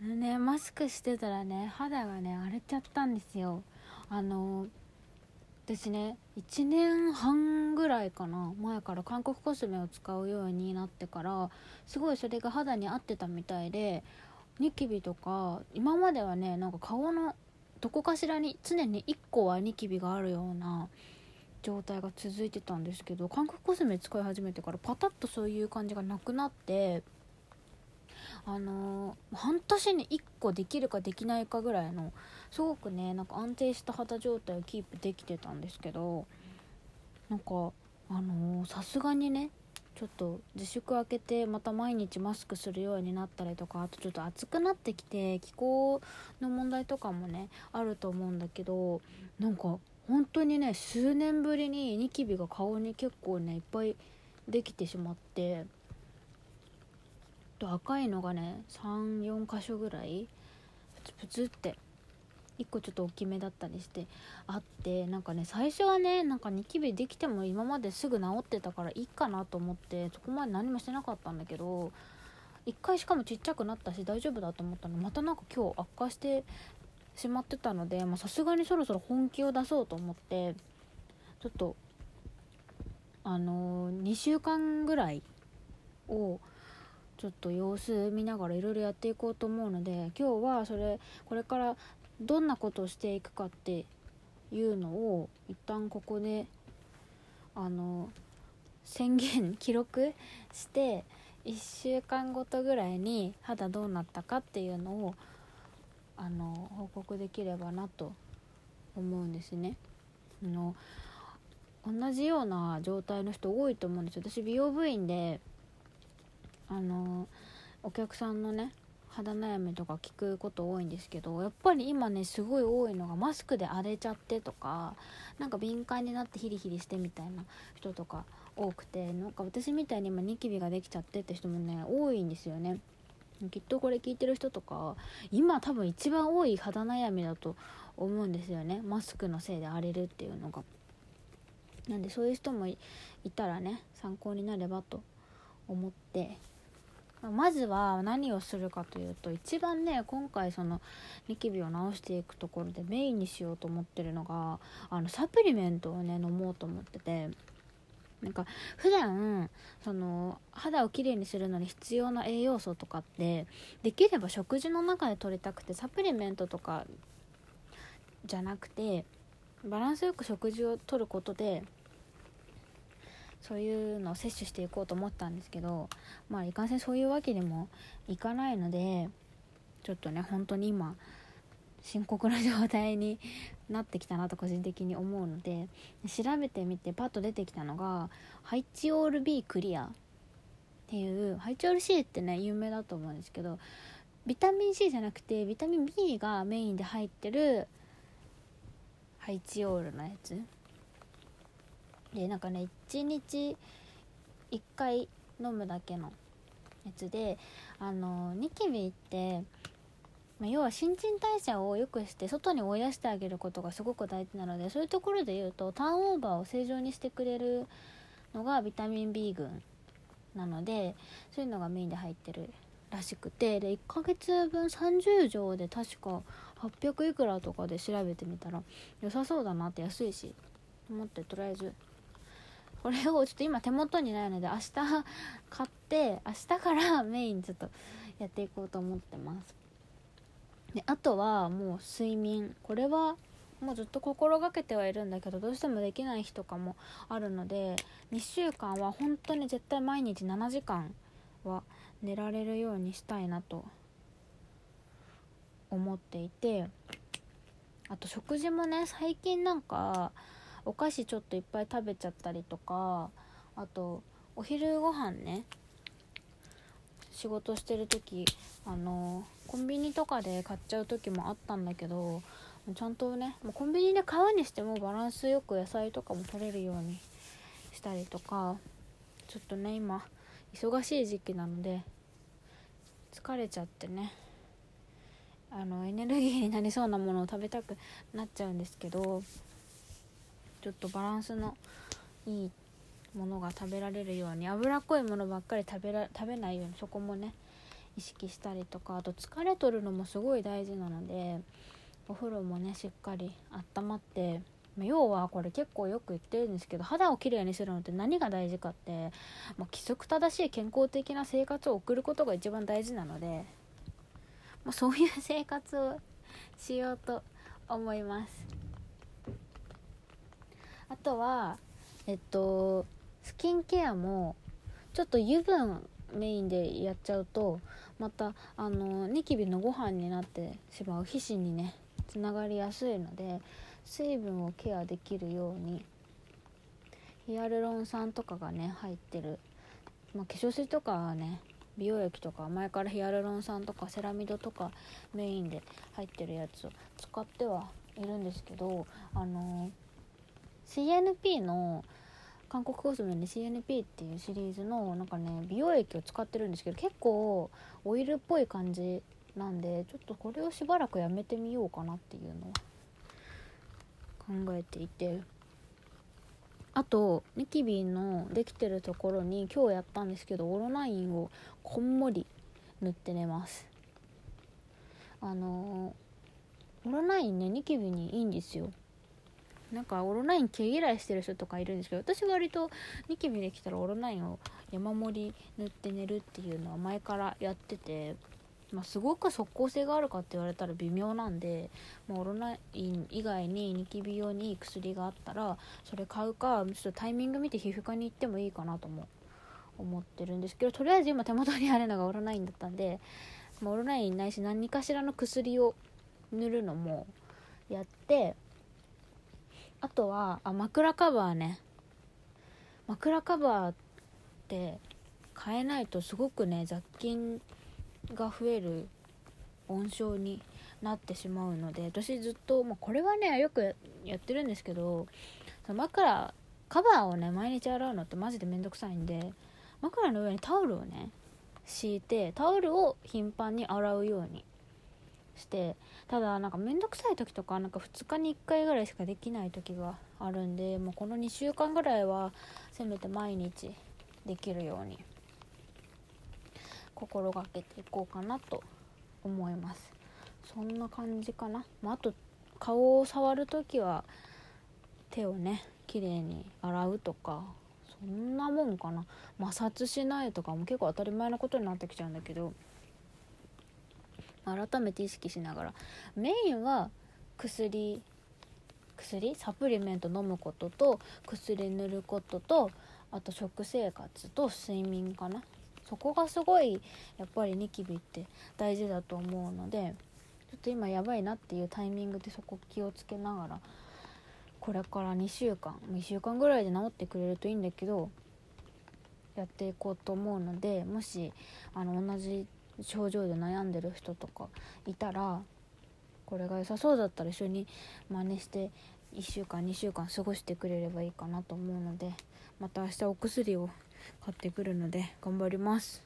ねマスクしてたらね肌がね荒れちゃったんですよ。あの私ね1年半ぐらいかな前から韓国コスメを使うようになってからすごいそれが肌に合ってたみたいでニキビとか今まではねなんか顔のどこかしらに常に1個はニキビがあるような状態が続いてたんですけど韓国コスメ使い始めてからパタッとそういう感じがなくなってあのー、半年に1個できるかできないかぐらいのすごくねなんか安定した肌状態をキープできてたんですけどなんかあのさすがにねちょっと自粛明けてまた毎日マスクするようになったりとかあとちょっと暑くなってきて気候の問題とかもねあると思うんだけどなんか本当にね数年ぶりにニキビが顔に結構ねいっぱいできてしまってと赤いのがね34箇所ぐらいプツプツって1個ちょっと大きめだったりしてあってなんかね最初はねなんかニキビできても今まですぐ治ってたからいいかなと思ってそこまで何もしてなかったんだけど1回しかもちっちゃくなったし大丈夫だと思ったの。またなんか今日悪化してしまってたのでさすがにそろそろ本気を出そうと思ってちょっとあのー、2週間ぐらいをちょっと様子見ながらいろいろやっていこうと思うので今日はそれこれからどんなことをしていくかっていうのを一旦ここであの宣言記録して1週間ごとぐらいに肌どうなったかっていうのをあの報告できればなと思うんですね。あの同じような状態の人多いと思うんですよ私美容部員であのお客さんのね肌悩みとか聞くこと多いんですけどやっぱり今ねすごい多いのがマスクで荒れちゃってとかなんか敏感になってヒリヒリしてみたいな人とか多くてなんか私みたいに今ニキビができちゃってって人もね多いんですよね。きっとこれ聞いてる人とか今多分一番多い肌悩みだと思うんですよねマスクのせいで荒れるっていうのがなんでそういう人もいたらね参考になればと思ってまずは何をするかというと一番ね今回そのニキビを治していくところでメインにしようと思ってるのがあのサプリメントをね飲もうと思ってて。なんか普段その肌をきれいにするのに必要な栄養素とかってできれば食事の中で取りたくてサプリメントとかじゃなくてバランスよく食事をとることでそういうのを摂取していこうと思ったんですけどまあいかんせんそういうわけにもいかないのでちょっとね本当に今深刻な状態になってきたなと個人的に思うので調べてみてパッと出てきたのがハイチオール B クリアっていうハイチオール C ってね有名だと思うんですけどビタミン C じゃなくてビタミン B がメインで入ってるハイチオールのやつ。でなんかね1日1回飲むだけのやつであのニキビって、まあ、要は新陳代謝を良くして外に追い出してあげることがすごく大事なのでそういうところで言うとターンオーバーを正常にしてくれるのがビタミン B 群なのでそういうのがメインで入ってるらしくてで1ヶ月分30錠で確か800いくらとかで調べてみたら良さそうだなって安いし思ってとりあえずこれをちょっと今手元にないので明日買って明日から メインちょっとやっていこうと思ってます。であとはもう睡眠。これはもうずっと心がけてはいるんだけどどうしてもできない日とかもあるので2週間は本当に絶対毎日7時間は寝られるようにしたいなと思っていてあと食事もね最近なんかお菓子ちょっといっぱい食べちゃったりとかあとお昼ご飯ね。仕事してる時あのコンビニとかで買っちゃう時もあったんだけどちゃんとねコンビニで買うにしてもバランスよく野菜とかも取れるようにしたりとかちょっとね今忙しい時期なので疲れちゃってねあのエネルギーになりそうなものを食べたくなっちゃうんですけどちょっとバランスのいいものが食べられるように脂っこいものばっかり食べら食べないようにそこもね意識したりとかあと疲れとるのもすごい大事なのでお風呂もねしっかり温まって要はこれ結構よく言ってるんですけど肌をきれいにするのって何が大事かって、まあ、規則正しい健康的な生活を送ることが一番大事なので、まあ、そういう生活をしようと思います。あとはえっとスキンケアもちょっと油分メインでやっちゃうとまたあのニキビのご飯になってしまう皮脂にねつながりやすいので水分をケアできるようにヒアルロン酸とかがね入ってる、まあ、化粧水とかはね美容液とか前からヒアルロン酸とかセラミドとかメインで入ってるやつを使ってはいるんですけどあの CNP の韓国コスメで CNP っていうシリーズのなんかね美容液を使ってるんですけど結構オイルっぽい感じなんでちょっとこれをしばらくやめてみようかなっていうのは考えていて。あとニキビのできてるところに今日やったんですけどオロナインをこんもり塗って寝ます。あのオロナインねニキビにいいんですよ。なんかオロナイン毛嫌いしてる人とかいるんですけど私割とニキビできたらオロナインを山盛り塗って寝るっていうのは前からやっててまあ、すごく即効性があるかって言われたら微妙なんで、まあ、オロナイン以外にニキビ用にいい薬があったらそれ買うかちょっとタイミング見て皮膚科に行ってもいいかなとも思ってるんですけどとりあえず今手元にあるのがオロナインだったんで、まあ、オロナインないし何かしらの薬を塗るのもやってあとはあ枕カバーね。枕カバーって変えないとすごくね雑菌が増える温床になってしまうので私ずっと、まあ、これはねよくやってるんですけど枕カバーをね毎日洗うのってマジでめんどくさいんで枕の上にタオルをね敷いてタオルを頻繁に洗うようにしてただなんかめんどくさい時とかなんか2日に1回ぐらいしかできない時があるんでもうこの2週間ぐらいはせめて毎日できるように心がけていこうかなと思います。そんな感じかな、まあ、あと顔を触る時は手をね綺麗に洗うとかそんなもんかな。摩擦しないとかも結構当たり前のことになってきちゃうんだけど。改めて意識しながら。メインは薬薬？サプリメント飲むことと薬塗ることとあと食生活と睡眠かな。そこがすごいやっぱりニキビって大事だと思うのでちょっと今やばいなっていうタイミングでそこ気をつけながらこれから2週間2週間ぐらいで治ってくれるといいんだけどやっていこうと思うのでもしあの同じ症状で悩んでる人とかいたらこれが良さそうだったら一緒に真似して1週間2週間過ごしてくれればいいかなと思うのでまた明日お薬を買ってくるので頑張ります。